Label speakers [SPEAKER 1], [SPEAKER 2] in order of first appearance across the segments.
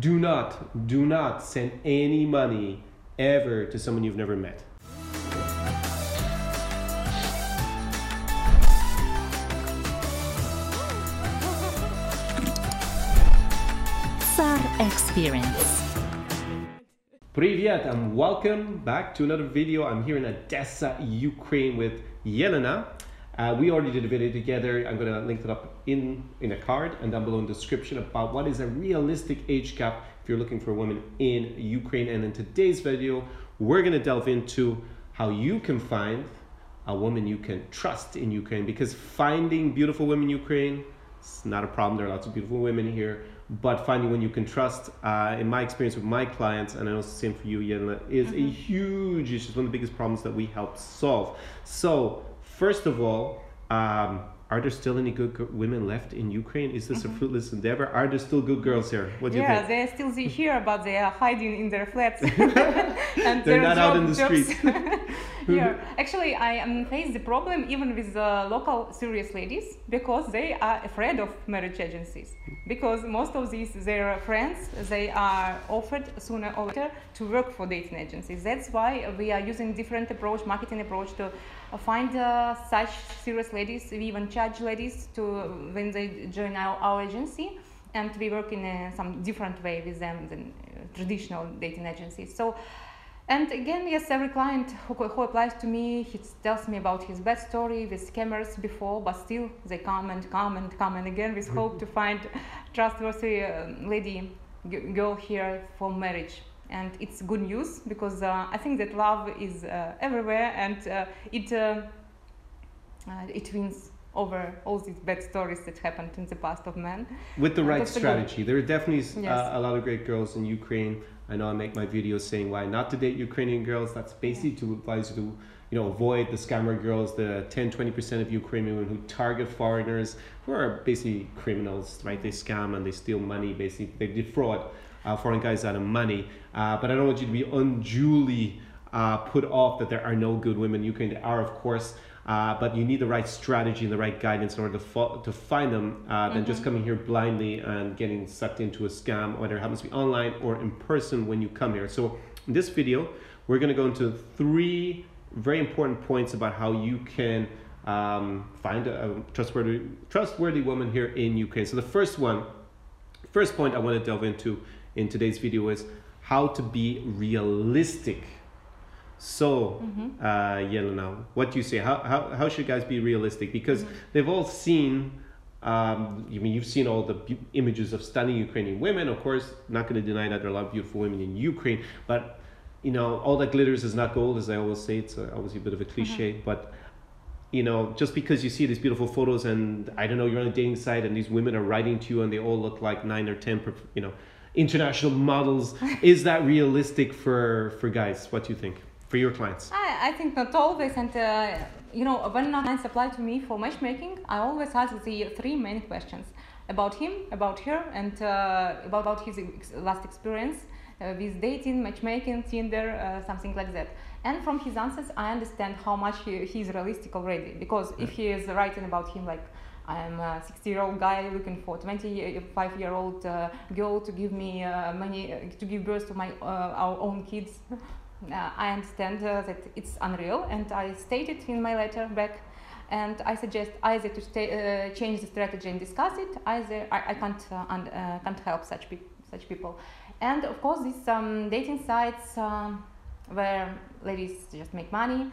[SPEAKER 1] Do not, do not send any money ever to someone you've never met.
[SPEAKER 2] SAR Experience.
[SPEAKER 1] Привет and welcome back to another video. I'm here in Odessa, Ukraine with Yelena. Uh, we already did a video together. I'm gonna link it up in, in a card and down below in the description about what is a realistic age gap if you're looking for a woman in Ukraine. And in today's video, we're gonna delve into how you can find a woman you can trust in Ukraine because finding beautiful women in Ukraine it's not a problem. There are lots of beautiful women here, but finding one you can trust, uh, in my experience with my clients, and I know it's the same for you, Yelena, is a huge issue. It's one of the biggest problems that we help solve. So, first of all, um, are there still any good women left in Ukraine? Is this a fruitless endeavor? Are there still good girls here? What do you think?
[SPEAKER 3] Yeah, they're still here, but they are hiding in their flats. and
[SPEAKER 1] They're not out in the
[SPEAKER 3] jobs-
[SPEAKER 1] streets.
[SPEAKER 3] here, actually, I um, face the problem even with uh, local serious ladies because they are afraid of marriage agencies. Because most of these their friends they are offered sooner or later to work for dating agencies. That's why we are using different approach, marketing approach to uh, find uh, such serious ladies. We even charge ladies to when they join our, our agency and we work in a, some different way with them than uh, traditional dating agencies. So, and again, yes, every client who, who applies to me, he tells me about his bad story with scammers before, but still they come and come and come and again with hope to find trustworthy uh, lady, g- girl here for marriage. And it's good news because uh, I think that love is uh, everywhere and uh, it uh, uh, it wins over all these bad stories that happened in the past of men.
[SPEAKER 1] with the right
[SPEAKER 3] good-
[SPEAKER 1] strategy. There are definitely
[SPEAKER 3] Yes.
[SPEAKER 1] a lot of great girls in Ukraine. I know I make my videos saying why not to date Ukrainian girls. That's basically to advise you to, you know, avoid the scammer girls, the 10, 20% of Ukrainian women who target foreigners who are basically criminals, right? They scam and they steal money, basically. They defraud uh, foreign guys out of money. Uh, but I don't want you to be unduly uh, put off that there are no good women in Ukraine. There are, of course, uh, but you need the right strategy and the right guidance in order to, fo- to find them uh, than just coming here blindly and getting sucked into a scam, whether it happens to be online or in person when you come here. So, in this video, we're going to go into three very important points about how you can um, find a, a trustworthy, trustworthy woman here in Ukraine. So, the first one, first point I want to delve into in today's video is how to be realistic. So, uh, Yelena, what do you say? How, how, how should guys be realistic? Because they've all seen, um, I mean, you've seen all the images of stunning Ukrainian women. Of course, not going to deny that there are a lot of beautiful women in Ukraine, but you know, all that glitters is not gold, as I always say. It's uh, obviously a bit of a cliche, but you know, just because you see these beautiful photos and I don't know, you're on a dating site and these women are writing to you and they all look like nine or ten, you know, international models, is that realistic for for guys? What do you think for your clients?
[SPEAKER 3] I, I think not always, and uh, you know, when clients apply to me for matchmaking, I always ask the three main questions about him, about her, and uh, about, about his ex- last experience uh, with dating, matchmaking, Tinder, uh, something like that. And from his answers, I understand how much he, he is realistic already. Because if he is writing about him like, I'm a 60 year old guy looking for 25 year old uh, girl to give me uh, money, uh, to give birth to my uh, our own kids. Uh, I understand uh, that it's unreal, and I stated in my letter back, and I suggest either to stay, uh, change the strategy and discuss it, either I, I can't uh, un- uh, can't help such pe- such people, and of course these um, dating sites um, where ladies just make money.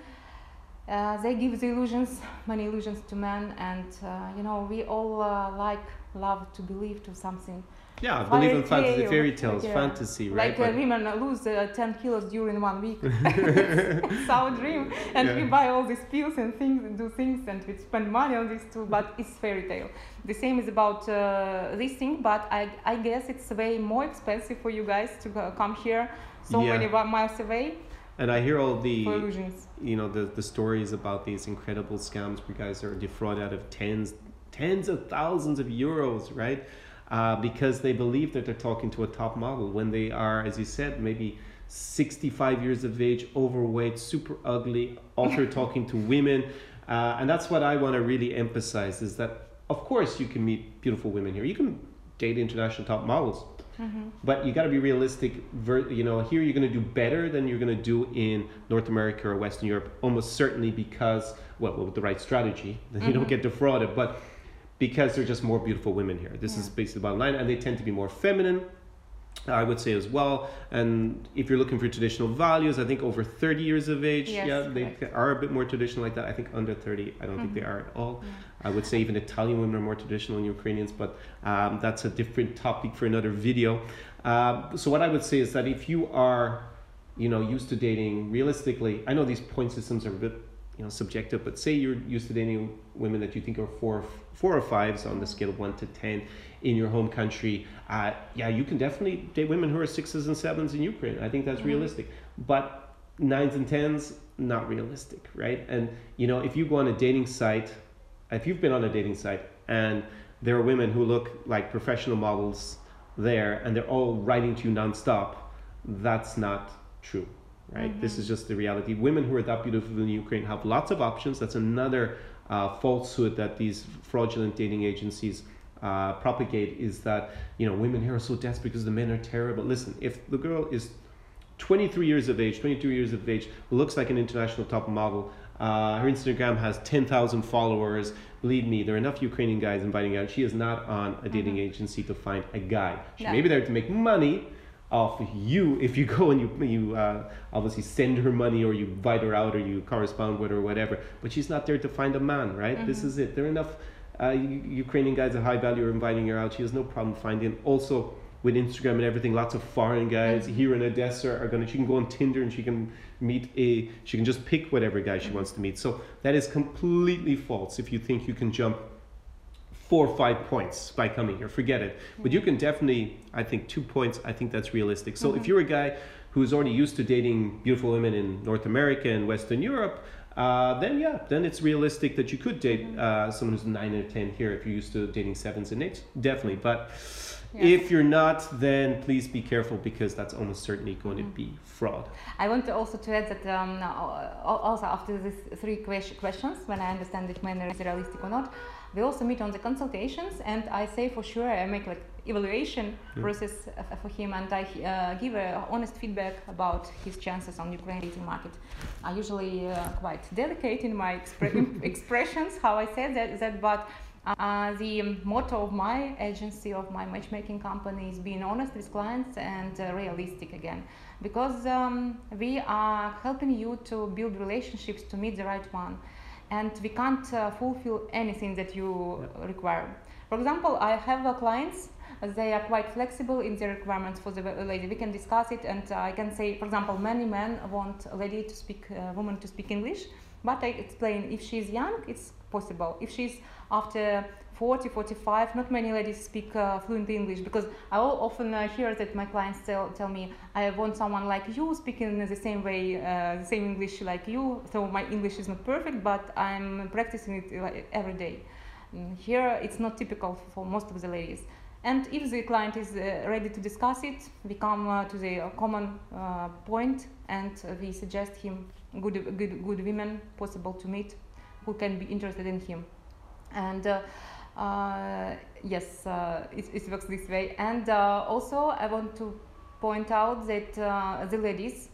[SPEAKER 3] Uh, they give the illusions, many illusions to men, and uh, you know we all uh, like love to believe to something
[SPEAKER 1] Yeah, I believe in
[SPEAKER 3] Fairy
[SPEAKER 1] fantasy, fairy tales,
[SPEAKER 3] yeah.
[SPEAKER 1] fantasy, right?
[SPEAKER 3] Like uh,
[SPEAKER 1] But-
[SPEAKER 3] women lose uh, 10 kilos during one week. it's our dream. And we buy all these pills and things and do things and we spend money on this too, but it's fairy tale. The same is about uh, this thing, but I, I guess it's way more expensive for you guys to go, come here so
[SPEAKER 1] Yeah.
[SPEAKER 3] many miles away
[SPEAKER 1] and I hear all the
[SPEAKER 3] illusions.
[SPEAKER 1] you know the the stories about these incredible scams where guys are defrauded out of tens tens of thousands of euros right uh, because they believe that they're talking to a top model when they are as you said maybe 65 years of age overweight super ugly also talking to women uh, and that's what i want to really emphasize is that of course you can meet beautiful women here you can date international top models
[SPEAKER 3] Mm-hmm.
[SPEAKER 1] But you got to be realistic. Ver, you know, here you're going to do better than you're going to do in North America or Western Europe, almost certainly because, well, with the right strategy, then you don't
[SPEAKER 3] Mm-hmm.
[SPEAKER 1] get defrauded. But because they're just more beautiful women here. This is basically the bottom line, and they tend to be more feminine. I would say as well. And if you're looking for traditional values, I think over 30 years of age,
[SPEAKER 3] Yes,
[SPEAKER 1] yeah, they
[SPEAKER 3] correct.
[SPEAKER 1] are a bit more traditional like that. I think under 30, I don't think they are at all. I would say even Italian women are more traditional than Ukrainians, but um, that's a different topic for another video. Um, so what I would say is that if you are, you know, used to dating realistically, I know these point systems are a bit, you know, subjective, but say you're used to dating women that you think are four, four or fives on the scale of one to ten in your home country. Uh, yeah, you can definitely date women who are sixes and sevens in Ukraine. I think that's
[SPEAKER 3] Mhm.
[SPEAKER 1] realistic, but nines and tens not realistic, right? And you know, if you go on a dating site, if you've been on a dating site and there are women who look like professional models there and they're all writing to you nonstop, that's not true, right? This is just the reality. Women who are that beautiful in Ukraine have lots of options. That's another uh, falsehood that these fraudulent dating agencies uh, propagate is that you know women here are so desperate because the men are terrible. Listen, if the girl is 23 years of age, 22 years of age, looks like an international top model. Uh, her Instagram has 10,000 followers. Believe me, there are enough Ukrainian guys inviting her out. She is not on a dating agency to find a guy. She
[SPEAKER 3] No.
[SPEAKER 1] may be there to make money off you if you go and you you uh, obviously send her money or you invite her out or you correspond with her or whatever. But she's not there to find a man, right? This is it. There are enough uh, Ukrainian guys of high value are inviting her out. She has no problem finding. Also, with Instagram and everything, lots of foreign guys here in Odessa are gonna. She can go on Tinder and she can meet a. She can just pick whatever guy she wants to meet. So that is completely false. If you think you can jump four or five points by coming here, forget it. But you can definitely, I think, two points. I think that's realistic. So if you're a guy who's already used to dating beautiful women in North America and Western Europe. Uh, then yeah, then it's realistic that you could date uh, someone who's nine or ten here if you're used to dating sevens and eights, definitely. But
[SPEAKER 3] Yeah.
[SPEAKER 1] if you're not, then please be careful because that's almost certainly going to be fraud.
[SPEAKER 3] I want to also to add that um, also after these three questions, when I understand if manner is realistic or not, we also meet on the consultations, and I say for sure I make like evaluation
[SPEAKER 1] Yeah.
[SPEAKER 3] process for him, and I uh, give a honest feedback about his chances on Ukraine dating market. I usually uh, quite delicate in my expre- expressions how I say that, that but. Uh, the motto of my agency, of my matchmaking company, is being honest with clients and uh, realistic again because um, we are helping you to build relationships to meet the right one and we can't uh, fulfill anything that you require. For example i have uh, clients they are quite flexible in their requirements for the lady. We can discuss it and i can say for example many men want a lady to speak uh, woman to speak english but i explain if she's young it's possible. If she's after 40 45 not many ladies speak uh, fluent english because i often uh, hear that my clients tell, tell me i want someone like you speaking the same way uh, the same english like you so my english is not perfect but i'm practicing it every day. Mm, here it's not typical for most of the ladies. And if the client is uh, ready to discuss it we come uh, to the common uh, point and we suggest him good good good women possible to meet who can be interested in him. And uh, yes uh, it, it works this way and uh, also i want to point out that uh, the ladies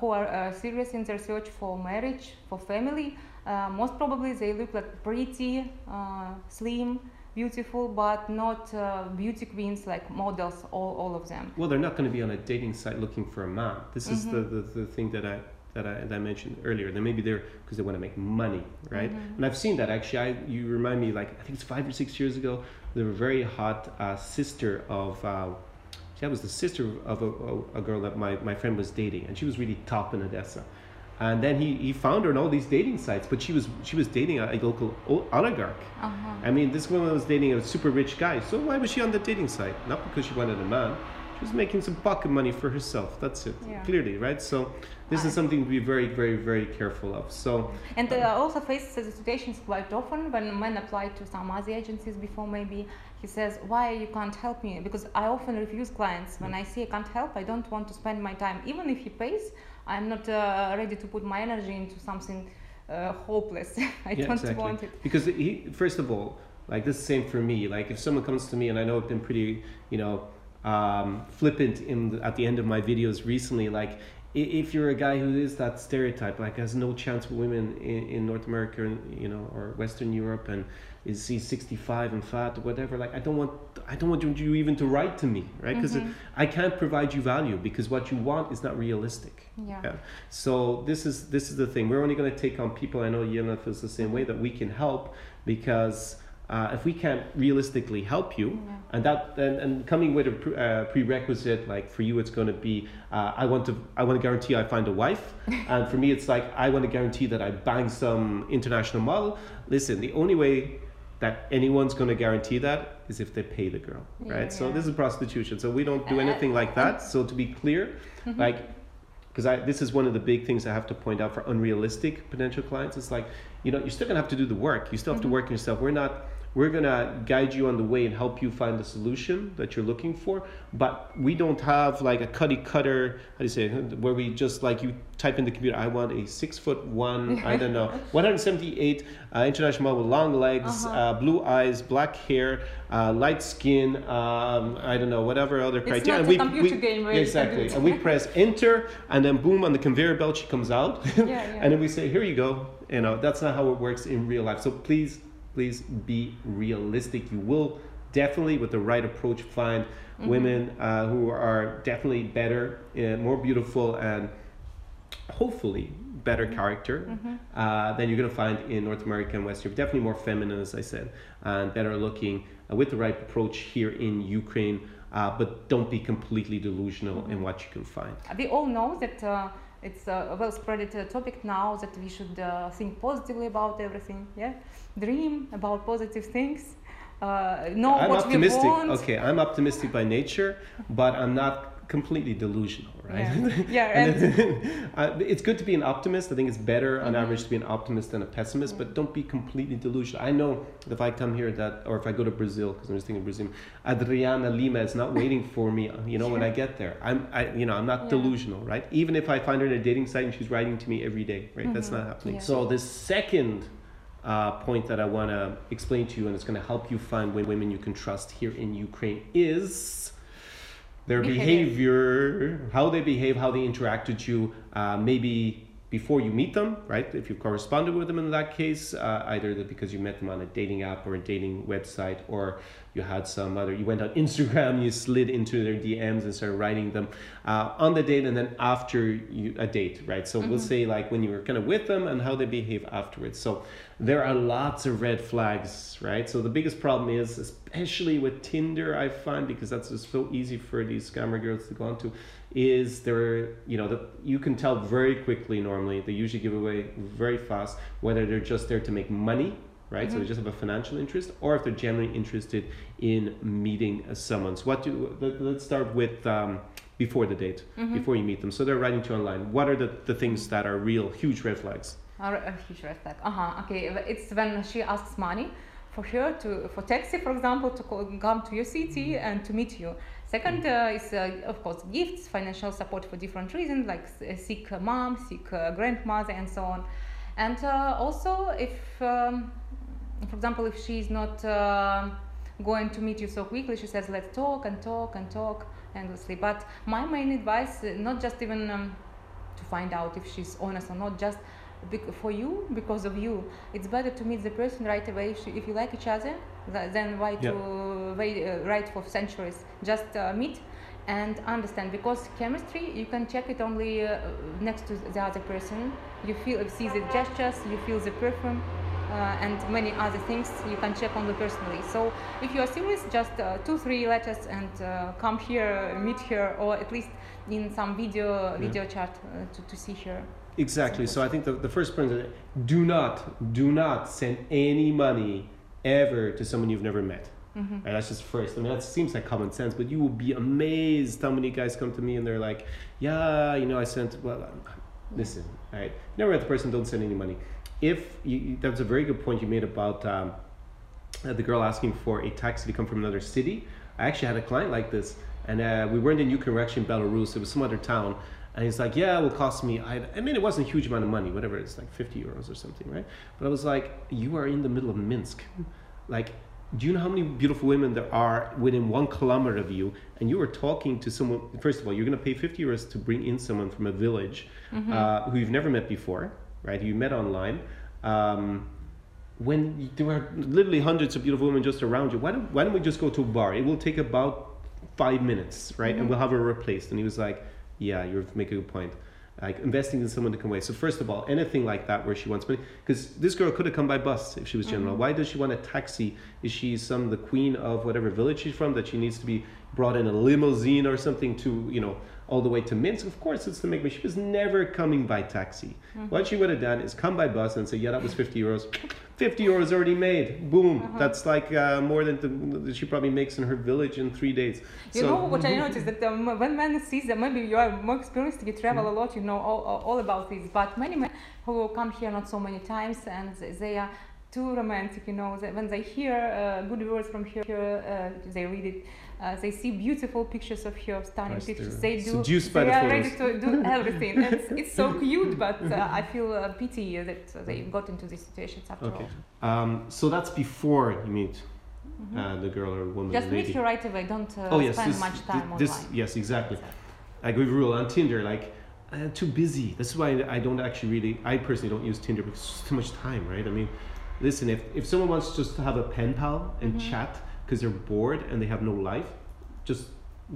[SPEAKER 3] who are uh, serious in their search for marriage for family uh, most probably they look like pretty uh, slim beautiful but not uh, beauty queens like models all, all of them
[SPEAKER 1] Well, they're not going to be on a dating site looking for a man. This is the,
[SPEAKER 3] Mm-hmm.
[SPEAKER 1] the, the thing that I that I, that I mentioned earlier. They may be there because they want to make money, right?
[SPEAKER 3] Mm-hmm.
[SPEAKER 1] And I've seen that actually. I, you remind me, like I think it's five or six years ago. There were a very hot uh, sister of. Uh, that was the sister of a, a, a girl that my, my friend was dating, and she was really top in Odessa. And then he, he found her on all these dating sites, but she was she was dating a, a local oligarch.
[SPEAKER 3] uh-huh.
[SPEAKER 1] I mean, this woman was dating a super rich guy. So why was she on the dating site? Not because she wanted a man. She was making some pocket money for herself. That's it.
[SPEAKER 3] Yeah.
[SPEAKER 1] Clearly, right? So this is something to be very, very, very careful of. So
[SPEAKER 3] And uh, also face situations quite often when men apply to some other agencies before maybe he says why you can't help me because I often refuse clients when I see I can't help I don't want to spend my time even if he pays I'm not uh, ready to put my energy into something uh, hopeless I
[SPEAKER 1] yeah,
[SPEAKER 3] don't
[SPEAKER 1] exactly.
[SPEAKER 3] want it
[SPEAKER 1] Because he, first of all, like this is the same for me. Like if someone comes to me and I know I've been pretty, you know, um, flippant in the, at the end of my videos recently. Like, if you're a guy who is that stereotype, like has no chance with women in, in North America, and, you know, or Western Europe, and is he's 65 and fat or whatever, like I don't want, I don't want you even to write to me, right? Because I can't provide you value because what you want is not realistic.
[SPEAKER 3] Yeah.
[SPEAKER 1] Yeah. So this is this is the thing. We're only going to take on people. I know Yelena feels the same way that we can help because uh, if we can't realistically help you,
[SPEAKER 3] Yeah.
[SPEAKER 1] and that and, and coming with a pre- uh, prerequisite like for you, it's going to be uh, I want to I want to guarantee I find a wife, and for me it's like I want to guarantee that I bang some international model. Listen, the only way that anyone's going to guarantee that is if they pay the girl,
[SPEAKER 3] Yeah,
[SPEAKER 1] right? So this is prostitution. So we don't do
[SPEAKER 3] Uh,
[SPEAKER 1] anything like that. So to be clear,
[SPEAKER 3] Mm-hmm.
[SPEAKER 1] like because I this is one of the big things I have to point out for unrealistic potential clients. It's like you know you're still gonna have to do the work. You still have to work on yourself. We're not. We're gonna guide you on the way and help you find the solution that you're looking for. But we don't have like a cutty cutter. How do you say it? Where we just like you type in the computer. I want a six foot one. I don't know. 178 uh, international model with long legs,
[SPEAKER 3] Uh-huh.
[SPEAKER 1] uh, blue eyes, black hair, uh, light skin. Um, I don't know whatever other
[SPEAKER 3] It's
[SPEAKER 1] criteria.
[SPEAKER 3] not
[SPEAKER 1] And
[SPEAKER 3] a computer game where you can
[SPEAKER 1] exactly. And we press enter, and then boom on the conveyor belt she comes out,
[SPEAKER 3] yeah.
[SPEAKER 1] and then we say, "Here you go." You know, that's not how it works in real life. So please, please be realistic. You will definitely, with the right approach, find
[SPEAKER 3] Mm-hmm.
[SPEAKER 1] women uh, who are definitely better, uh, more beautiful, and hopefully better character
[SPEAKER 3] Mm-hmm.
[SPEAKER 1] uh, than you're going to find in North America and West Europe. Definitely more feminine, as I said, and better looking uh, with the right approach here in Ukraine. Uh, but don't be completely delusional in what you can find.
[SPEAKER 3] we all know that uh, it's a well spread uh, topic now that we should uh, think positively about everything yeah dream about positive things uh, know
[SPEAKER 1] I'm
[SPEAKER 3] what
[SPEAKER 1] optimistic.
[SPEAKER 3] we want
[SPEAKER 1] Okay, I'm optimistic by nature, but I'm not completely delusional, right?
[SPEAKER 3] yeah, yeah
[SPEAKER 1] And
[SPEAKER 3] and
[SPEAKER 1] then, uh, it's good to be an optimist. I think it's better on
[SPEAKER 3] Mhm.
[SPEAKER 1] average to be an optimist than a pessimist, but don't be completely delusional. I know if I come here that, or if I go to Brazil, because I'm just thinking Brazil, Adriana Lima is not waiting for me. You know, when I get there, I'm, I, you know, I'm not
[SPEAKER 3] Yeah.
[SPEAKER 1] delusional, right? Even if I find her in a dating site and she's writing to me every day, right? That's
[SPEAKER 3] Mhm.
[SPEAKER 1] not happening.
[SPEAKER 3] Yeah.
[SPEAKER 1] So the second uh, point that I want to explain to you, and it's going to help you find wo- women you can trust here in Ukraine, is their
[SPEAKER 3] Behavior.
[SPEAKER 1] how they behave, how they interact with you, uh, maybe before you meet them, right? If you corresponded with them in that case, uh, either that because you met them on a dating app or a dating website, or you had some other, you went on Instagram, you slid into their DMs and started writing them uh, on the date, and then after you, a date, right? So we'll say like when you were kind of with them and how they behave afterwards. So there are lots of red flags, right? So the biggest problem is, especially with Tinder, I find because that's just so easy for these scammer girls to go onto, is there, you know, that you can tell very quickly normally. They usually give away very fast whether they're just there to make money, right? So they just have a financial interest, or if they're genuinely interested in meeting uh, someone. So what do let, let's start with um, before the date,
[SPEAKER 3] Mm-hmm.
[SPEAKER 1] before you meet them. So they're writing to you online. What are the, the things that are real huge red flags?
[SPEAKER 3] A huge red flag. Uh-huh. Okay. It's when she asks money for her to for taxi, for example, to co- come to your city and to meet you. Second uh, is uh, of course gifts, financial support for different reasons, like uh, sick mom, sick grandmother, and so on. And also, if um, for example, if she's not going to meet you so quickly, she says, "Let's talk and talk and talk endlessly." But my main advice, not just even um, to find out if she's honest or not, just for you, because of you. It's better to meet the person right away. If, if you like each other, th- then why
[SPEAKER 1] Yeah.
[SPEAKER 3] to wait, uh, write for centuries? Just uh, meet and understand because chemistry you can check it only uh, next to the other person you feel see the gestures you feel the perfume uh, and many other things you can check only personally so if you are serious just uh, two three letters and uh, come here meet her or at least in some video video chat uh, to, to see her
[SPEAKER 1] Exactly. So I think the, the first point is do not, do not send any money ever to someone you've never met.
[SPEAKER 3] mm-hmm.
[SPEAKER 1] Right, that's just first. I mean, that seems like common sense, but you will be amazed how many guys come to me and they're like, yeah, you know, I sent, well, listen, all right, never met the person, don't send any money. If you, you- that was a very good point you made about um, uh, the girl asking for a taxi to come from another city. I actually had a client like this, and uh, we weren't in Ukraine, we were actually in Belarus. It was some other town, and he's like, "Yeah, it will cost me." I, I mean, it wasn't a huge amount of money, whatever it's like, fifty euros or something, right? But I was like, "You are in the middle of Minsk, like." do you know how many beautiful women there are within one kilometer of you? And you are talking to someone. First of all, you're going to pay 50 euros to bring in someone from a village uh, who you've never met before, right? You met online. Um, when there are literally hundreds of beautiful women just around you, why don't, why don't we just go to a bar? It will take about five minutes, right? And we'll have her replaced. And he was like, yeah, you're making a good point. Like investing in someone to come away. So first of all, anything like that where she wants money, because this girl could have come by bus if she was general. Mm-hmm. Why does she want a taxi? Is she some the queen of whatever village she's from that she needs to be brought in a limousine or something to you know all the way to Minsk? Of course, it's to make money. She was never coming by taxi. What she would have done is come by bus and say, yeah, that was fifty euros. 50 euros already made. Boom. That's like uh, more than the, she probably makes in her village in three days.
[SPEAKER 3] You
[SPEAKER 1] So-
[SPEAKER 3] know what I noticed that um, when men sees that maybe you are more experienced, you travel a lot, you know all, all all about this. But many men who come here not so many times and they are too romantic, you know. That when they hear uh, good words from here, uh, they read it. Uh, they see beautiful pictures of her, stunning
[SPEAKER 1] Course,
[SPEAKER 3] pictures. They do.
[SPEAKER 1] seduced
[SPEAKER 3] they
[SPEAKER 1] the
[SPEAKER 3] are ready to do everything. it's, it's so cute, but uh, I feel uh, pity that they got into these situations after
[SPEAKER 1] Okay.
[SPEAKER 3] all.
[SPEAKER 1] Um, so that's before you meet uh, the girl or woman,
[SPEAKER 3] Just meet her right away. Don't uh,
[SPEAKER 1] oh yes,
[SPEAKER 3] spend
[SPEAKER 1] this,
[SPEAKER 3] much time
[SPEAKER 1] this,
[SPEAKER 3] online.
[SPEAKER 1] yes, exactly. Like we rule on Tinder, like uh, too busy. That's why I don't actually really. I personally don't use Tinder because it's too much time, right? I mean, listen, if if someone wants just to have a pen pal and
[SPEAKER 3] Mm-hmm.
[SPEAKER 1] chat because they're bored and they have no life, just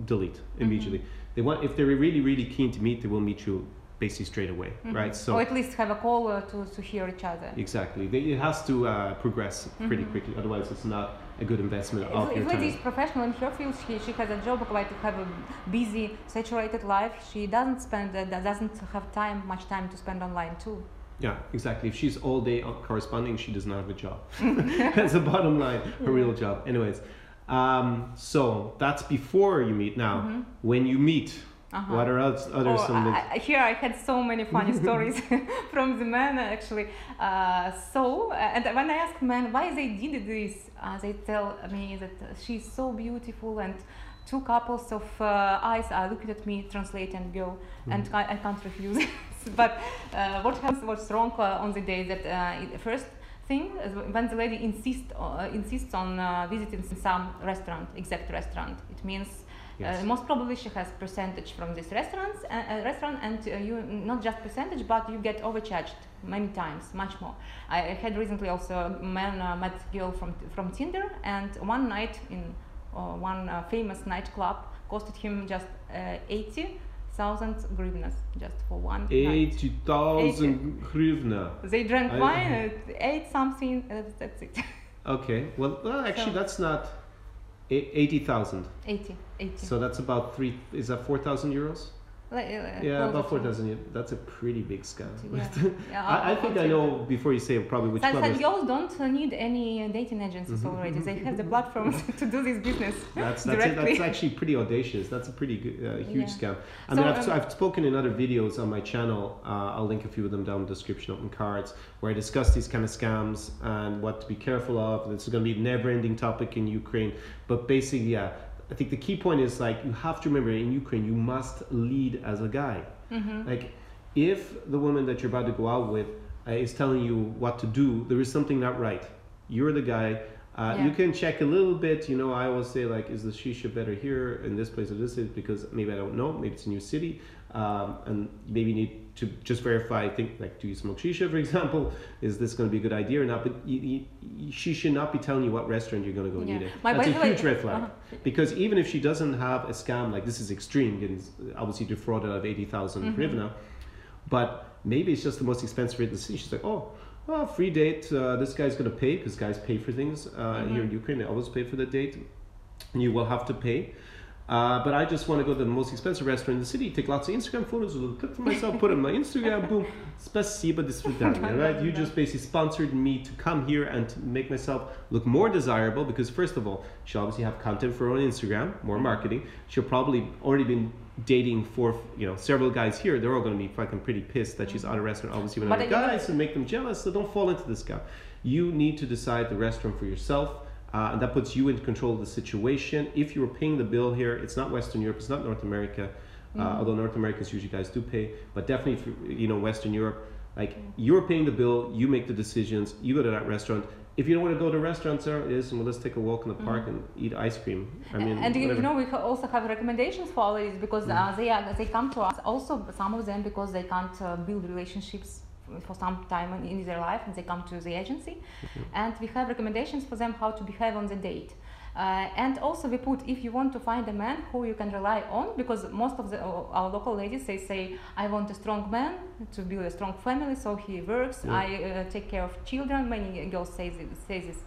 [SPEAKER 1] delete
[SPEAKER 3] Mm-hmm.
[SPEAKER 1] immediately. They want if they're really really keen to meet, they will meet you basically straight away, right? So
[SPEAKER 3] or at least have a call uh, to, to hear each other.
[SPEAKER 1] Exactly. They, it has to uh, progress pretty quickly. Otherwise, it's not a good investment of
[SPEAKER 3] If,
[SPEAKER 1] your
[SPEAKER 3] if is professional in her field, she, she has a job, quite to have a busy, saturated life. She doesn't spend, uh, doesn't have time, much time to spend online too.
[SPEAKER 1] Yeah, exactly. If she's all day on corresponding, she does not have a job. that's the bottom line. Her real job. Anyways, um, so that's before you meet. Now, when you meet,
[SPEAKER 3] Uh-huh.
[SPEAKER 1] what are else, other
[SPEAKER 3] Oh,
[SPEAKER 1] some?
[SPEAKER 3] I, I- here I had so many funny stories from the men actually. Uh, so, uh, and when I ask men why they did this, uh, they tell me that she's so beautiful and two couples of uh, eyes are looking at me, translate and go, and I, I can't refuse. but uh, what happens? What's wrong uh, on the day that uh, it- first thing when the lady insists uh, insists on uh, visiting some restaurant, exact restaurant, it means.
[SPEAKER 1] Yes.
[SPEAKER 3] Uh, most probably she has percentage from this restaurants, uh, uh, restaurant, and uh, you not just percentage, but you get overcharged many times, much more. I had recently also man uh, met girl from from Tinder, and one night in uh, one uh, famous nightclub costed him just uh, eighty thousand hryvnias just for one night.
[SPEAKER 1] 80,000 hryvnia.
[SPEAKER 3] They drank
[SPEAKER 1] I-
[SPEAKER 3] wine, uh, ate something, uh, that's it.
[SPEAKER 1] Okay. Well, well actually,
[SPEAKER 3] So-
[SPEAKER 1] that's not 80,000.
[SPEAKER 3] 80, 80.
[SPEAKER 1] So that's about three. Is that 4,000 euros?
[SPEAKER 3] Like, uh,
[SPEAKER 1] Yeah, about
[SPEAKER 3] to-
[SPEAKER 1] 4,000. That's a pretty big scam.
[SPEAKER 3] Yeah. Yeah,
[SPEAKER 1] I, I think I know before you say probably which
[SPEAKER 3] Such,
[SPEAKER 1] club
[SPEAKER 3] such
[SPEAKER 1] is.
[SPEAKER 3] girls don't need any dating agencies
[SPEAKER 1] Mhm,
[SPEAKER 3] already.
[SPEAKER 1] mhm,
[SPEAKER 3] They have the
[SPEAKER 1] mhm.
[SPEAKER 3] platforms to do this business
[SPEAKER 1] That's that's, it, that's actually pretty audacious. That's a pretty good, uh, huge
[SPEAKER 3] Yeah.
[SPEAKER 1] scam. I
[SPEAKER 3] So,
[SPEAKER 1] mean, I've,
[SPEAKER 3] um,
[SPEAKER 1] I've spoken in other videos on my channel. Uh, I'll link a few of them down in the description, open cards, where I discuss these kind of scams and what to be careful of. It's going to be a never-ending topic in Ukraine. But basically, yeah, I think the key point is like you have to remember in Ukraine you must lead as a guy.
[SPEAKER 3] Mhm.
[SPEAKER 1] Like, if the woman that you're about to go out with uh, is telling you what to do, there is something not right. You're the guy. Uh,
[SPEAKER 3] Yeah.
[SPEAKER 1] You can check a little bit. You know, I always say like, is the shisha better here in this place or this is because maybe I don't know. Maybe it's a new city, um, and maybe you need to just verify. Think like, do you smoke shisha, for example? Is this going to be a good idea or not? But you, you, she should not be telling you what restaurant you're going to go
[SPEAKER 3] Yeah.
[SPEAKER 1] eat at.
[SPEAKER 3] My-
[SPEAKER 1] That's a huge red flag.
[SPEAKER 3] uh-huh.
[SPEAKER 1] Because even if she doesn't have a scam like this is extreme, getting obviously defrauded of eighty thousand
[SPEAKER 3] Mhm.
[SPEAKER 1] hryvnia, but maybe it's just the most expensive rate in the city. She's like, oh, well, free date. Uh, this guy's gonna pay because guys pay for things uh, here in Ukraine. They always pay for the date. You will have to pay. Uh, but I just want to go to the most expensive restaurant in the city, take lots of Instagram photos, a little clip for myself, put it on my Instagram, boom, spasiba до свидания, right? You just basically sponsored me to come here and to make myself look more desirable because first of all, she'll obviously have content for her own Instagram, more marketing. She'll probably already been dating for you know several guys here. They're all going to be fucking pretty pissed that she's at a restaurant, obviously with
[SPEAKER 3] But
[SPEAKER 1] other
[SPEAKER 3] you know-
[SPEAKER 1] guys, and make them jealous. So don't fall into this scam. You need to decide the restaurant for yourself. uh, and that puts you in control of the situation. If you were paying the bill here, it's not Western Europe, it's not North America, uh, although North Americans usually guys do pay, but definitely, if you know, Western Europe, like you're paying the bill, you make the decisions, you go to that restaurant, if you don't want to go to restaurants, there it is, well, let's take a walk in the park and eat ice cream. I mean,
[SPEAKER 3] and you, you know we also have recommendations for all ladies because
[SPEAKER 1] Mm.
[SPEAKER 3] uh, they are, they come to us also some of them because they can't uh, build relationships for some time in, in their life and they come to the agency.
[SPEAKER 1] Mm-hmm.
[SPEAKER 3] and we have recommendations for them how to behave on the date. Uh, and also we put if you want to find a man who you can rely on because most of the our local ladies they say i want a strong man to build a strong family so he works.
[SPEAKER 1] Yeah.
[SPEAKER 3] i uh, take care of children. Many girls say this, say this.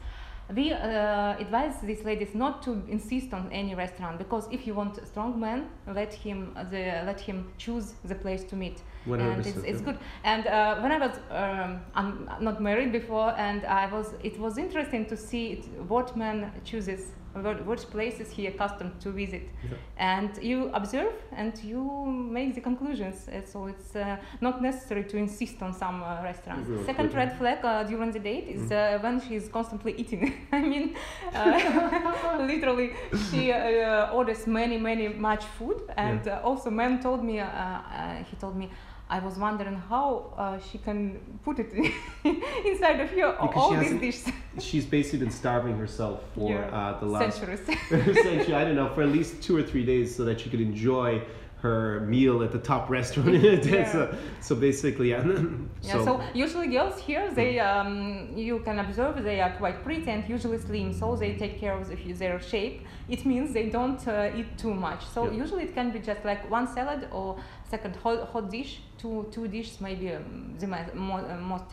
[SPEAKER 3] We uh, advise these ladies not to insist on any restaurant because if you want a strong man, let him the, let him choose the place to meet,
[SPEAKER 1] Whatever
[SPEAKER 3] and it's, it's good. And uh, when I was um, I'm not married before, and I was it was interesting to see it, what man chooses, what, which places he accustomed to visit,
[SPEAKER 1] Yeah.
[SPEAKER 3] and you observe and you make the conclusions. So it's uh, not necessary to insist on some uh, restaurants.
[SPEAKER 1] Real
[SPEAKER 3] Second
[SPEAKER 1] quick.
[SPEAKER 3] red flag uh, during the date is
[SPEAKER 1] Mhm.
[SPEAKER 3] uh, when she's constantly eating. I mean, uh, literally, she uh, orders many, many much food, and uh, also man told me, uh, uh, he told me. I was wondering how uh, she can put it inside of here,
[SPEAKER 1] Because
[SPEAKER 3] all these dishes.
[SPEAKER 1] She's basically been starving herself for
[SPEAKER 3] Yeah.
[SPEAKER 1] uh, the last
[SPEAKER 3] Centuries.
[SPEAKER 1] essentially, I don't know, for at least two or three days so that she could enjoy her meal at the top restaurant in a day.
[SPEAKER 3] Yeah.
[SPEAKER 1] So, so basically, yeah.
[SPEAKER 3] Yeah, so, usually girls here, they um, you can observe they are quite pretty and usually slim, so they take care of the, their shape. It means they don't uh, eat too much. So
[SPEAKER 1] Yeah.
[SPEAKER 3] usually it can be just like one salad or second hot, hot dish, two two dishes maybe um, the mo- mo- uh, most,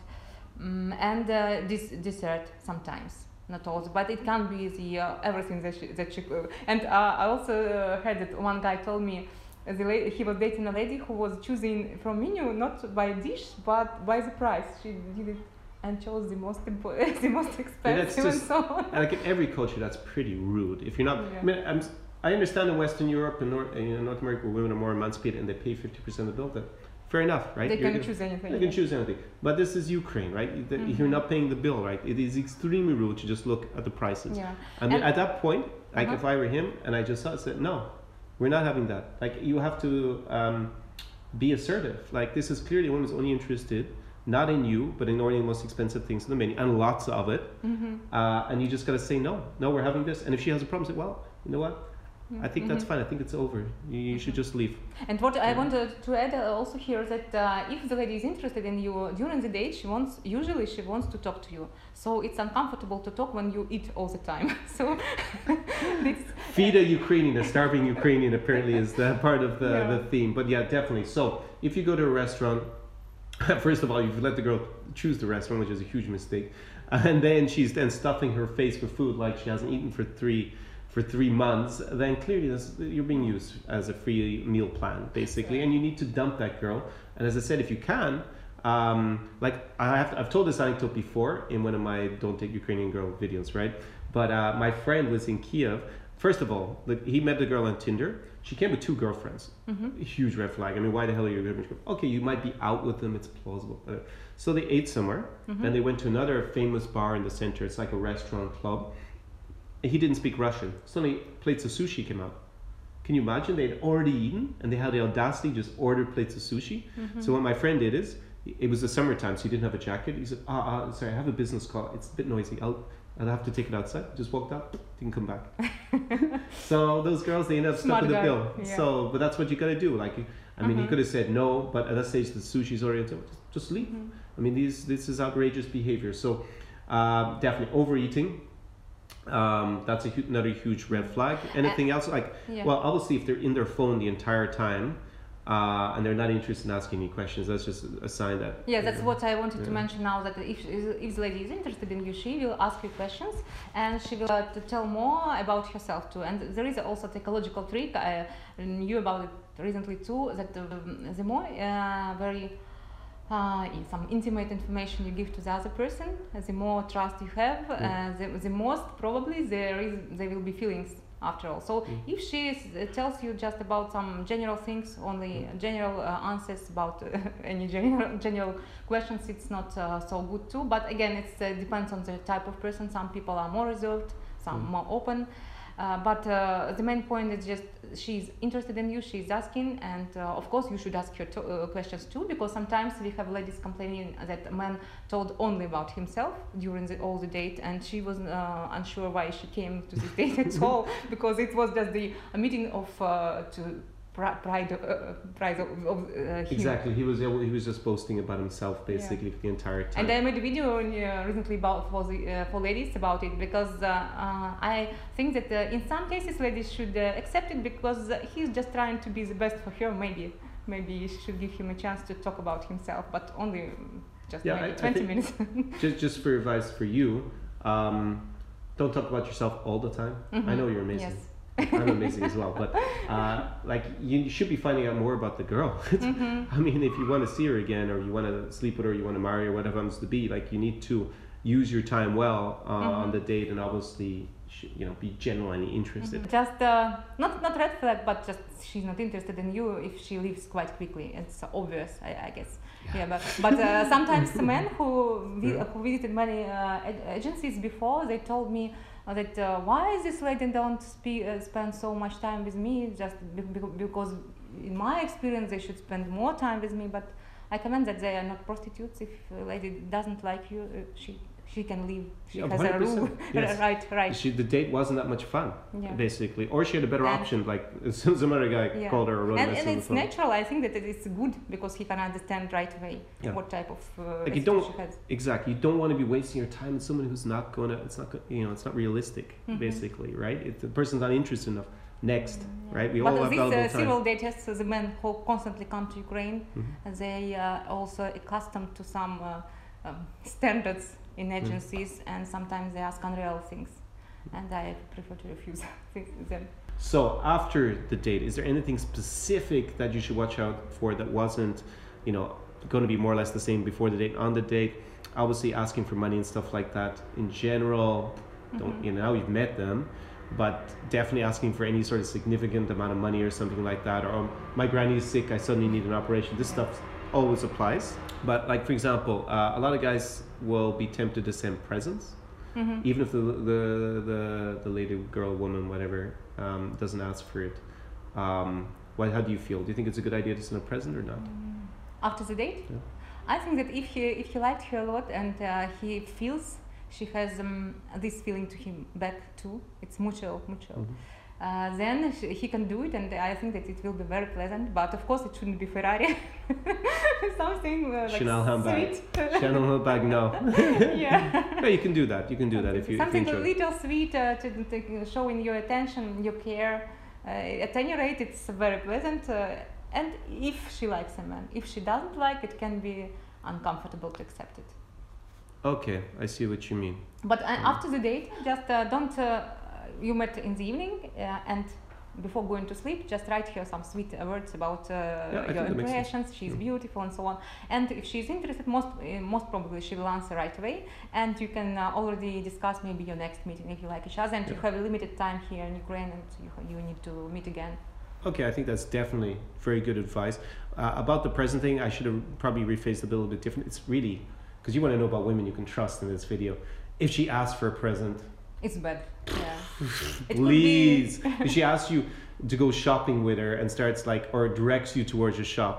[SPEAKER 3] um, and uh, this dessert sometimes. Not always, but it can be the uh, everything that she, that she. Uh, and uh, I also uh, heard that one guy told me the he was dating a lady who was choosing from menu not by dish but by the price. She did it and chose the most impo- the most expensive and
[SPEAKER 1] just-
[SPEAKER 3] so on.
[SPEAKER 1] And like in every culture, that's pretty rude. If you're not,
[SPEAKER 3] Yeah.
[SPEAKER 1] I mean, I'm, I understand in Western Europe and North, in North America, where women are more emancipated and they pay 50% of the bill. That fair enough, right?
[SPEAKER 3] They
[SPEAKER 1] You're
[SPEAKER 3] can
[SPEAKER 1] gonna-
[SPEAKER 3] choose anything.
[SPEAKER 1] They can choose anything. But this is Ukraine, right? You- that You're
[SPEAKER 3] Mhm.
[SPEAKER 1] not paying the bill, right? It is extremely rude to just look at the prices.
[SPEAKER 3] Yeah.
[SPEAKER 1] I mean,
[SPEAKER 3] And-
[SPEAKER 1] at that point, like
[SPEAKER 3] Uh-huh.
[SPEAKER 1] if I were him and I just saw said, no, we're not having that. Like you have to um, be assertive. Like this is clearly a woman's only interested, not in you, but in ordering the most expensive things in the menu and lots of it.
[SPEAKER 3] hmm
[SPEAKER 1] Uh, and you just gotta say no. No, we're having this. And if she has a problem, say, well, you know what?
[SPEAKER 3] Yeah.
[SPEAKER 1] I think that's
[SPEAKER 3] Mhm.
[SPEAKER 1] fine. I think it's over. You, you should just leave.
[SPEAKER 3] And what I wanted to add uh, also here is that uh, if the lady is interested in you during the date, she wants usually she wants to talk to you. So it's uncomfortable to talk when you eat all the time. so this
[SPEAKER 1] Feed a Ukrainian, a starving Ukrainian apparently is the part of the,
[SPEAKER 3] Yeah.
[SPEAKER 1] the theme. But yeah, definitely. So if you go to a restaurant, first of all, you've let the girl choose the restaurant, which is a huge mistake. And then she's then stuffing her face with food like she hasn't eaten for three for three months, then clearly this, you're being used as a free meal plan, basically, and you need to dump that girl. And as I said, if you can, um, like I have, I've told this anecdote before in one of my "Don't Take Ukrainian Girl" videos, right? But uh, my friend was in Kiev. First of all, like, he met the girl on Tinder. She came with two girlfriends.
[SPEAKER 3] Mhm.
[SPEAKER 1] Huge red flag. I mean, why the hell are you going to? Okay, you might be out with them. It's plausible. Uh, so they ate somewhere.
[SPEAKER 3] Mhm.
[SPEAKER 1] Then they went to another famous bar in the center. It's like a restaurant club. He didn't speak Russian. Suddenly, plates of sushi came out. Can you imagine? They had already eaten and they had the audacity to just order plates of sushi.
[SPEAKER 3] Mhm.
[SPEAKER 1] So what my friend did is, it was the summertime, so he didn't have a jacket. He said, ah, ah, sorry, I have a business call. It's a bit noisy. I'll, I'll have to take it outside. Just walked out, didn't come back. so those girls, they end up stuck with the bill.
[SPEAKER 3] yeah.
[SPEAKER 1] So, but that's what you gotta do. Like, I mean, he
[SPEAKER 3] Mhm.
[SPEAKER 1] could have said no, but at that stage, the sushi's already, just, just leave.
[SPEAKER 3] Mhm.
[SPEAKER 1] I mean, these this is outrageous behavior. So, uh, definitely overeating. Um, that's a hu- another huge red flag. Anything else? Like,
[SPEAKER 3] Yeah.
[SPEAKER 1] well, obviously, if they're in their phone the entire time uh, and they're not interested in asking any questions, that's just a sign that.
[SPEAKER 3] Yeah, that's what I wanted to mention now. That if if the lady is interested in you, she will ask you questions and she will uh, to tell more about herself too. And there is also a psychological trick I knew about it recently too. That um, the more uh, very uh, some intimate information you give to the other person, the more trust you have, uh, the, the most probably there is there will be feelings after all. So
[SPEAKER 1] Mm.
[SPEAKER 3] if she is, uh, tells you just about some general things, only general uh, answers about uh, any general general questions, it's not uh, so good too. But again, it uh, depends on the type of person. Some people are more reserved, some
[SPEAKER 1] Mm.
[SPEAKER 3] more open. Uh, but uh, the main point is just she's interested in you, she's asking, and uh, of course you should ask her to, uh, questions too, because sometimes we have ladies complaining that a man told only about himself during the, all the date, and she was uh, unsure why she came to this date at all, because it was just the a meeting of uh, to pri- pride uh, pride of, of uh, him.
[SPEAKER 1] Exactly. He was he was just boasting about himself basically for the entire time.
[SPEAKER 3] And I made a video uh, recently about for the uh, for ladies about it because uh, uh, I think that uh, in some cases ladies should uh, accept it because uh, he's just trying to be the best for her. Maybe maybe she should give him a chance to talk about himself, but only mm, just
[SPEAKER 1] Yeah,
[SPEAKER 3] maybe
[SPEAKER 1] I- I
[SPEAKER 3] 20
[SPEAKER 1] think-
[SPEAKER 3] minutes.
[SPEAKER 1] just just for advice for you, um, don't talk about yourself all the time. I
[SPEAKER 3] Mhm.
[SPEAKER 1] know you're amazing.
[SPEAKER 3] Yes.
[SPEAKER 1] I'm amazing as well, but uh, like you, should be finding out more about the girl.
[SPEAKER 3] Mhm.
[SPEAKER 1] I mean, if you want to see her again, or you want to sleep with her, you want to marry her, whatever it happens to be, like you need to use your time well uh, on
[SPEAKER 3] Mhm.
[SPEAKER 1] the date, and obviously, you know, be genuinely interested.
[SPEAKER 3] Just uh, not not red flag, but just she's not interested in you if she leaves quite quickly. It's obvious, I, I guess. Yeah, but but uh, sometimes the men who vi-
[SPEAKER 1] Yeah.
[SPEAKER 3] who visited many uh, ag- agencies before, they told me that uh, why is this lady don't spe- uh, spend so much time with me? Just be- be- because in my experience they should spend more time with me. But I comment that they are not prostitutes. If a lady doesn't like you, uh, she she can leave. She
[SPEAKER 1] Yeah,
[SPEAKER 3] has a
[SPEAKER 1] 100%,
[SPEAKER 3] rule.
[SPEAKER 1] yes.
[SPEAKER 3] right, right.
[SPEAKER 1] She, the date wasn't that much fun,
[SPEAKER 3] Yeah.
[SPEAKER 1] basically, or she had a better
[SPEAKER 3] And-
[SPEAKER 1] option. Like some other guy
[SPEAKER 3] Yeah.
[SPEAKER 1] called her a
[SPEAKER 3] and, and it's natural. I think that it is good because he can understand right away what type of uh,
[SPEAKER 1] Like you don't-
[SPEAKER 3] she has.
[SPEAKER 1] Exactly. You don't want to be wasting your time with someone who's not gonna. It's not. You know. It's not realistic.
[SPEAKER 3] Mhm.
[SPEAKER 1] Basically, right? If the person's not interested enough, next,
[SPEAKER 3] Yeah.
[SPEAKER 1] right? We
[SPEAKER 3] but
[SPEAKER 1] all have
[SPEAKER 3] these uh, serial daters, uh, the men who constantly come to Ukraine,
[SPEAKER 1] Mhm.
[SPEAKER 3] they uh, also accustomed to some uh, um, standards in
[SPEAKER 1] Mm-hmm.
[SPEAKER 3] agencies, and sometimes they ask unreal things, and I prefer to refuse them.
[SPEAKER 1] So after the date, is there anything specific that you should watch out for that wasn't, you know, going to be more or less the same before the date, on the date? Obviously, asking for money and stuff like that. In general, don't
[SPEAKER 3] Mhm.
[SPEAKER 1] you know? Now you've met them, but definitely asking for any sort of significant amount of money or something like that. Or um, my granny is sick, I suddenly need an operation. This stuff always applies. But like for example, uh, a lot of guys will be tempted to send presents
[SPEAKER 3] Mhm.
[SPEAKER 1] even if the the the, the lady, girl, woman, whatever, um, doesn't ask for it. Um, what, how do you feel? Do you think it's a good idea to send a present or not?
[SPEAKER 3] Mm. After the date,
[SPEAKER 1] Yeah.
[SPEAKER 3] I think that if he if he liked her a lot and uh, he feels she has um, this feeling to him back too, it's mutual, mutual.
[SPEAKER 1] Mhm.
[SPEAKER 3] Uh, then he can do it, and I think that it will be very pleasant. But of course, it shouldn't be Ferrari. Something uh, like
[SPEAKER 1] Chanel handbag. Chanel bag, no.
[SPEAKER 3] yeah.
[SPEAKER 1] no, you can do that. You can do that if you, if you
[SPEAKER 3] Something a little sweet uh, to, to showing your attention, your care. Uh, at any rate, it's very pleasant. Uh, and if she likes a man, if she doesn't like, it can be uncomfortable to accept it.
[SPEAKER 1] Okay, I see what you mean.
[SPEAKER 3] But uh,
[SPEAKER 1] Mm.
[SPEAKER 3] after the date, just uh, don't. You met in the evening, uh, and before going to sleep, just write her some sweet uh, words about uh,
[SPEAKER 1] I
[SPEAKER 3] your
[SPEAKER 1] think that makes sense.
[SPEAKER 3] impressions. She's
[SPEAKER 1] Mm.
[SPEAKER 3] beautiful and so on. And if she's interested, most uh, most probably she will answer right away. And you can uh, already discuss maybe your next meeting if you like each other. And you have a limited time here in Ukraine, and you you need to meet again.
[SPEAKER 1] Okay, I think that's definitely very good advice. Uh, about the present thing, I should have probably rephrased bit a little bit different. It's really because you want to know about women you can trust in this video. If she asks for a present,
[SPEAKER 3] It's bad. Yeah. It
[SPEAKER 1] please, if she asks you to go shopping with her and starts like or directs you towards a shop,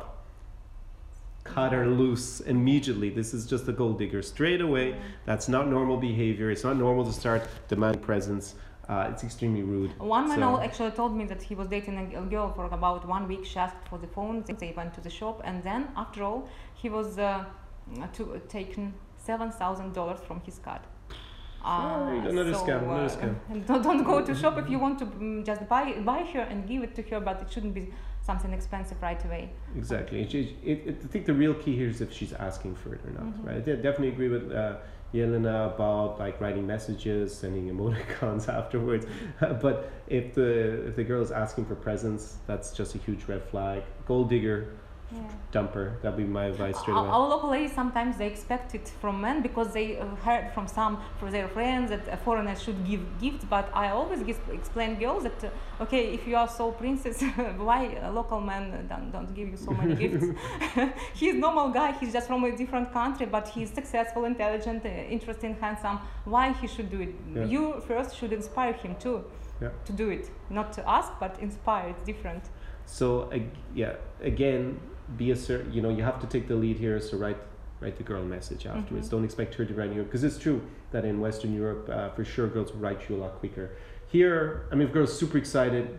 [SPEAKER 1] cut her loose immediately. This is just a gold digger straight away. That's not normal behavior. It's not normal to start demanding presents. Uh, it's extremely rude.
[SPEAKER 3] One man
[SPEAKER 1] So-
[SPEAKER 3] actually told me that he was dating a girl for about one week. She asked for the phone. They went to the shop, and then after all, he was uh, to, taken seven thousand dollars from his card.
[SPEAKER 1] Sorry, another scam, another scam.
[SPEAKER 3] Don't, don't go to shop if you want to mm, just buy buy her and give it to her, but it shouldn't be something expensive right away.
[SPEAKER 1] Exactly. It, it, it, I think the real key here is if she's asking for it or not,
[SPEAKER 3] Mhm.
[SPEAKER 1] right? I definitely agree with uh, Yelena about like writing messages, sending emoticons afterwards. but if the if the girl is asking for presents, that's just a huge red flag. Gold digger,
[SPEAKER 3] Yeah.
[SPEAKER 1] dumper. That'd be my advice straight
[SPEAKER 3] Our,
[SPEAKER 1] away.
[SPEAKER 3] our local ladies sometimes they expect it from men because they uh, heard from some from their friends that a foreigner should give gifts. But I always give, explain girls that uh, okay, if you are so princess, why local man don't, don't give you so many gifts? he's normal guy. He's just from a different country, but he's successful, intelligent, uh, interesting, handsome. Why he should do it?
[SPEAKER 1] Yeah.
[SPEAKER 3] You first should inspire him too.
[SPEAKER 1] Yeah.
[SPEAKER 3] to do it. Not to ask, but inspire. It's different.
[SPEAKER 1] So ag- yeah, again, be a certain. You know, you have to take the lead here. So write write the girl message afterwards.
[SPEAKER 3] Mhm.
[SPEAKER 1] Don't expect her to write you because it's true that in Western Europe, uh, for sure, girls will write you a lot quicker. Here, I mean, if girls super excited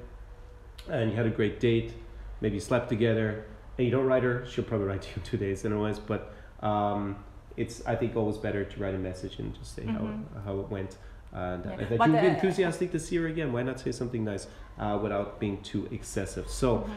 [SPEAKER 1] and you had a great date, maybe slept together, and you don't write her, she'll probably write you two days otherwise. But um, it's I think always better to write a message and just say
[SPEAKER 3] Mhm.
[SPEAKER 1] how how it went. And
[SPEAKER 3] Yeah.
[SPEAKER 1] that you'd be enthusiastic to see her again. Why not say something nice uh, without being too excessive? So
[SPEAKER 3] Mhm.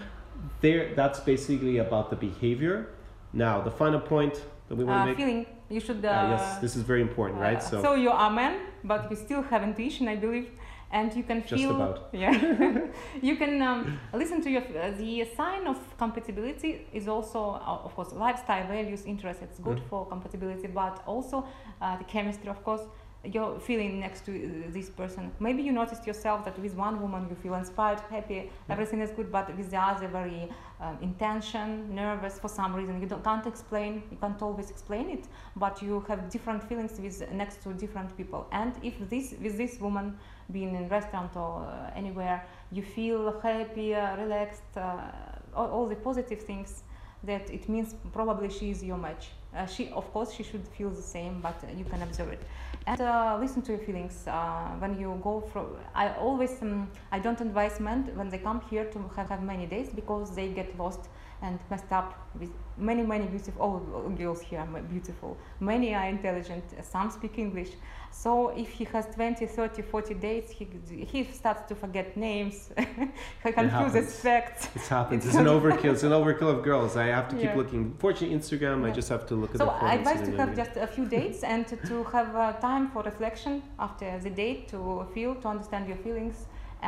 [SPEAKER 1] There that's basically about the behavior now the final point that we want to
[SPEAKER 3] Uh,
[SPEAKER 1] make
[SPEAKER 3] feeling you should. Uh,
[SPEAKER 1] uh, yes this is very important right
[SPEAKER 3] uh,
[SPEAKER 1] so,
[SPEAKER 3] so you are man, but you still have intuition, I believe, and you can feel Just
[SPEAKER 1] about.
[SPEAKER 3] Yeah, you can um, listen to your uh, the sign of compatibility is also uh, of course lifestyle values interests. It's good
[SPEAKER 1] Mhm.
[SPEAKER 3] for compatibility, but also uh, the chemistry, of course. You're feeling next to uh, this person. Maybe you noticed yourself that with one woman you feel inspired, happy, everything is good, but with the other very um, in tension, nervous for some reason. You don't, can't explain, you can't always explain it, but you have different feelings with next to different people. And if this with this woman being in restaurant or uh, anywhere, you feel happy, uh, relaxed, uh, all, all the positive things, that it means probably she is your match. Uh, she, of course, she should feel the same, but you can observe it. And uh, listen to your feelings uh, when you go from. I always, um, I don't advise men when they come here to have, have many days because they get lost and messed up with many, many beautiful. All girls here are beautiful. Many are intelligent. Some speak English. So if he has 20, 30, 40 dates, he, he starts to forget names. he confuses facts.
[SPEAKER 1] it happens
[SPEAKER 3] It's
[SPEAKER 1] it's an overkill it's an overkill of girls i have to keep
[SPEAKER 3] Yeah.
[SPEAKER 1] looking fortunately instagram i just have to look at
[SPEAKER 3] So
[SPEAKER 1] the
[SPEAKER 3] So
[SPEAKER 1] I
[SPEAKER 3] advise to have just a few dates and to, to have uh, time for reflection after the date to feel, to understand your feelings,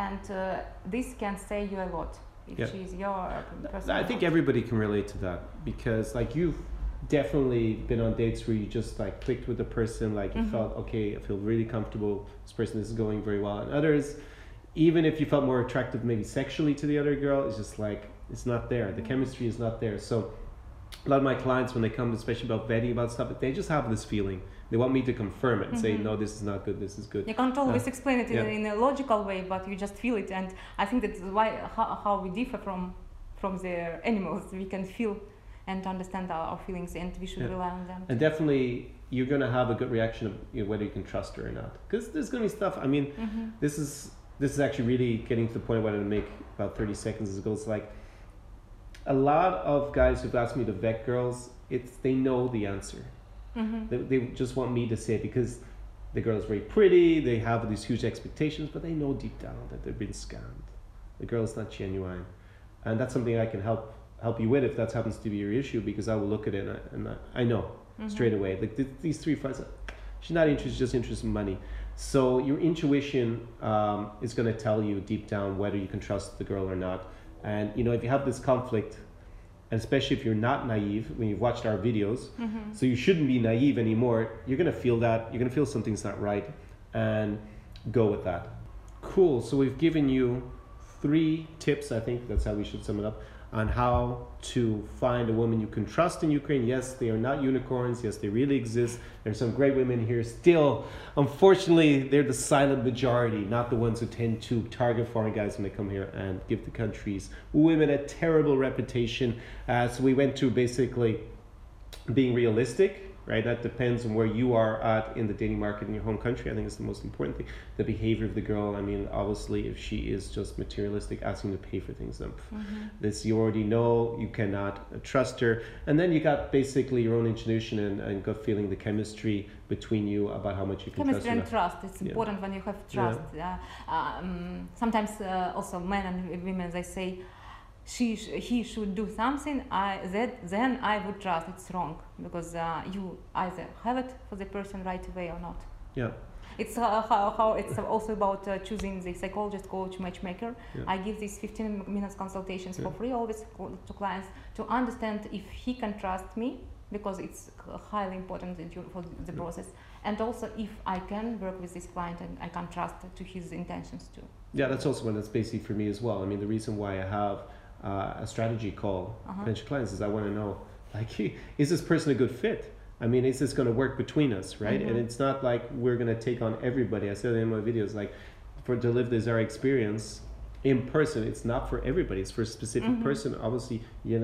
[SPEAKER 3] and uh, this can say you a lot if
[SPEAKER 1] Yeah.
[SPEAKER 3] she's your person.
[SPEAKER 1] I think everybody can relate to that because like you've definitely been on dates where you just like clicked with the person like you
[SPEAKER 3] Mhm.
[SPEAKER 1] felt okay I feel really comfortable this person is going very well and others even if you felt more attractive maybe sexually to the other girl it's just like it's not there the
[SPEAKER 3] Mhm.
[SPEAKER 1] chemistry is not there so a lot of my clients when they come especially about vetting about stuff they just have this feeling they want me to confirm it and say no this is not good this is good
[SPEAKER 3] You can't always explain it in,
[SPEAKER 1] yeah.
[SPEAKER 3] in a logical way, but you just feel it, and I think that's why how, how we differ from from the animals. We can feel and understand our, our feelings, and we should
[SPEAKER 1] Yeah.
[SPEAKER 3] rely on them.
[SPEAKER 1] and definitely you're gonna have a good reaction of you know, whether you can trust her or not because there's gonna be stuff I mean
[SPEAKER 3] hmm
[SPEAKER 1] this is this is actually really getting to the point I wanted to make about 30 seconds as ago. It's like a lot of guys who've asked me to vet girls, it's they know the answer.
[SPEAKER 3] hmm
[SPEAKER 1] They, they just want me to say it because the girl is very pretty, they have these huge expectations, but they know deep down that they've been scammed. The girl is not genuine. And that's something I can help help you with if that happens to be your issue because I will look at it and I, and I, I know
[SPEAKER 3] Mm-hmm.
[SPEAKER 1] straight away. Like th- these three friends, she's not interested, she's just interested in money. So your intuition um, is going to tell you deep down whether you can trust the girl or not. And you know, if you have this conflict, and especially if you're not naive when you've watched our videos,
[SPEAKER 3] hmm
[SPEAKER 1] so you shouldn't be naive anymore. You're to feel that. You're to feel something's not right, and go with that. Cool. So we've given you three tips. I think that's how we should sum it up on how to find a woman you can trust in Ukraine. Yes, they are not unicorns. Yes, they really exist. There's some great women here. Still, unfortunately, they're the silent majority, not the ones who tend to target foreign guys when they come here and give the country's women a terrible reputation. Uh, so we went to basically being realistic right? That depends on where you are at in the dating market in your home country. I think it's the most important thing. The behavior of the girl i mean obviously if she is just materialistic asking to pay for things then pff,
[SPEAKER 3] hmm
[SPEAKER 1] this you already know you cannot trust her. And then you got basically your own intuition and, and gut feeling the chemistry between you about how much you can
[SPEAKER 3] Chemistry and
[SPEAKER 1] trust her.
[SPEAKER 3] trust. It's
[SPEAKER 1] Yeah.
[SPEAKER 3] important when you have trust. Uh, um, sometimes uh, also men and women they say she sh- he should do something. I that then I would trust. It's wrong because uh, you either have it for the person right away or not.
[SPEAKER 1] yeah
[SPEAKER 3] It's uh, how, how it's also about uh, choosing the psychologist, coach, matchmaker.
[SPEAKER 1] Yeah.
[SPEAKER 3] I give these 15 minutes consultations for free always to clients to understand if he can trust me because it's highly important for the
[SPEAKER 1] Yeah.
[SPEAKER 3] process and also if I can work with this client and I can trust to his intentions too.
[SPEAKER 1] Yeah, that's also one that's basic for me as well. I mean, the reason why I have uh, a strategy call
[SPEAKER 3] Uh-huh.
[SPEAKER 1] potential clients is I want to know, like, is this person a good fit? I mean, is this going to work between us, right? And
[SPEAKER 3] Mhm.
[SPEAKER 1] it's not like we're going to take on everybody. I said in my videos, like, for to live the Zara experience in person. It's not for everybody. It's for a specific
[SPEAKER 3] Mm-hmm.
[SPEAKER 1] person. Obviously,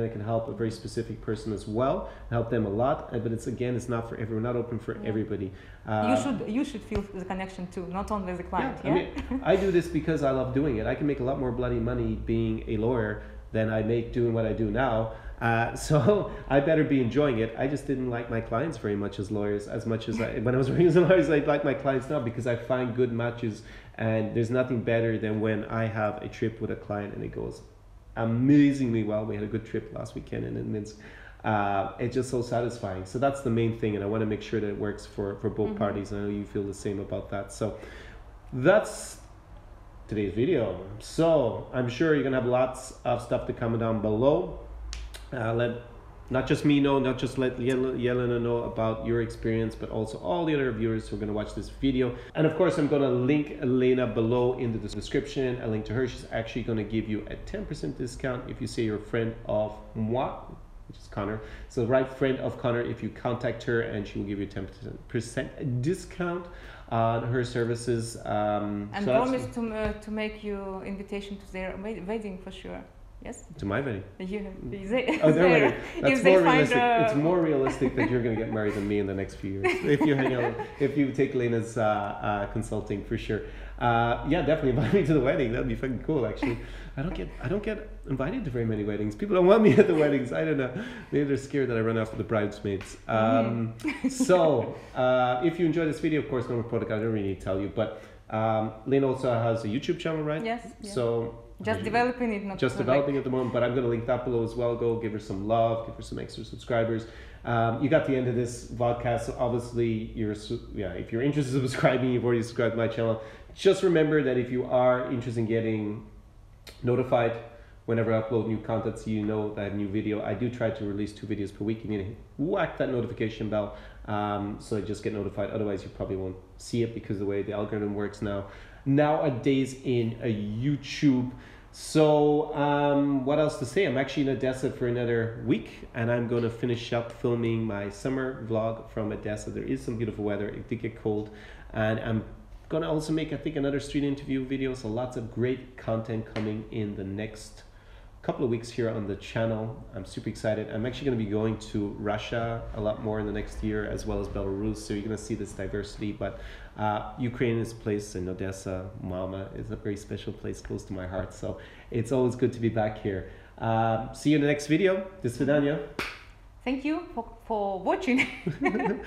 [SPEAKER 1] I can help a very specific person as well, help them a lot. uh, But it's again, it's not for everyone. Not open for
[SPEAKER 3] Yeah.
[SPEAKER 1] everybody.
[SPEAKER 3] you
[SPEAKER 1] Uh,
[SPEAKER 3] should you should feel the connection too, not only the client.
[SPEAKER 1] yeah, I mean, I do this because I love doing it. I can make a lot more bloody money being a lawyer than I make doing what I do now. Uh, so I better be enjoying it. I just didn't like my clients very much as lawyers, as much as I, when I was working as a lawyer, I like my clients now because I find good matches. And there's nothing better than when I have a trip with a client and it goes amazingly well. We had a good trip last weekend in Minsk. Uh, it's just so satisfying. So that's the main thing, and I want to make sure that it works for for both
[SPEAKER 3] Mhm.
[SPEAKER 1] parties. I know you feel the same about that. So that's today's video. So I'm sure you're gonna have lots of stuff to comment down below. Uh, let not just me know, not just let Yel- Yelena know about your experience, but also all the other viewers who are gonna watch this video. And of course, I'm gonna link Elena below in the description. A link to her. She's actually gonna give you a 10% discount if you say you're a friend of moi, which is Connor. So right friend of Connor, if you contact her, and she will give you a 10% discount on her services. Um,
[SPEAKER 3] And
[SPEAKER 1] so
[SPEAKER 3] promise to uh, to make you invitation to their wedding for sure. Yes.
[SPEAKER 1] to my wedding.
[SPEAKER 3] They,
[SPEAKER 1] Oh,
[SPEAKER 3] there.
[SPEAKER 1] ready. That's more realistic.
[SPEAKER 3] uh,
[SPEAKER 1] It's more realistic that you're going to get married than me in the next few years. If you hang out, if you take Lena's uh, uh, consulting for sure. Uh, yeah, definitely invite me to the wedding. That'd be fucking cool. Actually, I don't get I don't get invited to very many weddings. People don't want me at the weddings. I don't know. Maybe they're scared that I run off with the bridesmaids. Um, so uh, if you enjoy this video, of course, no more product. I don't really need to tell you, but. Um, Lena also has a YouTube channel, right?
[SPEAKER 3] Yes. yeah.
[SPEAKER 1] So
[SPEAKER 3] just developing it, not
[SPEAKER 1] just
[SPEAKER 3] like-
[SPEAKER 1] developing at the moment, but I'm going to link that below as well. Go give her some love, give her some extra subscribers. Um, you got the end of this podcast, so obviously you're yeah. If you're interested in subscribing, you've already subscribed to my channel. Just remember that if you are interested in getting notified whenever I upload new content, so you know that I have new video. I do try to release two videos per week. You need to whack that notification bell um, so you just get notified. Otherwise, you probably won't see it because the way the algorithm works now nowadays in a YouTube. So, um, what else to say? I'm actually in Odessa for another week, and I'm going to finish up filming my summer vlog from Odessa. There is some beautiful weather. It did get cold, and I'm gonna also make, I think, another street interview video. So, lots of great content coming in the next couple of weeks here on the channel. I'm super excited. I'm actually going to be going to Russia a lot more in the next year, as well as Belarus. So you're going to see this diversity. But uh, Ukraine is a place in Odessa. Mama is a very special place close to my heart. So it's always good to be back here. Uh, see you in the next video. This is
[SPEAKER 3] Thank you for, for watching.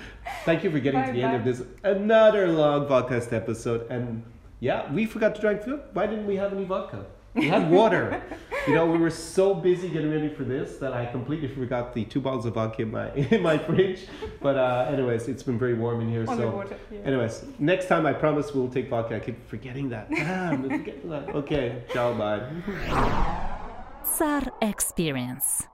[SPEAKER 1] Thank you for getting bye, to the bye. end of this another long podcast episode. And yeah, we forgot to drink food. Why didn't we have any vodka? We had water. you know, we were so busy getting ready for this that I completely forgot the two bottles of vodka in my in my fridge. But uh, anyways, it's been very warm in here.
[SPEAKER 3] On the
[SPEAKER 1] so
[SPEAKER 3] water. Yeah.
[SPEAKER 1] anyways, next time I promise we'll take vodka. I keep forgetting that. Damn, forgetting that. Okay, ciao, bye.
[SPEAKER 2] SAR Experience.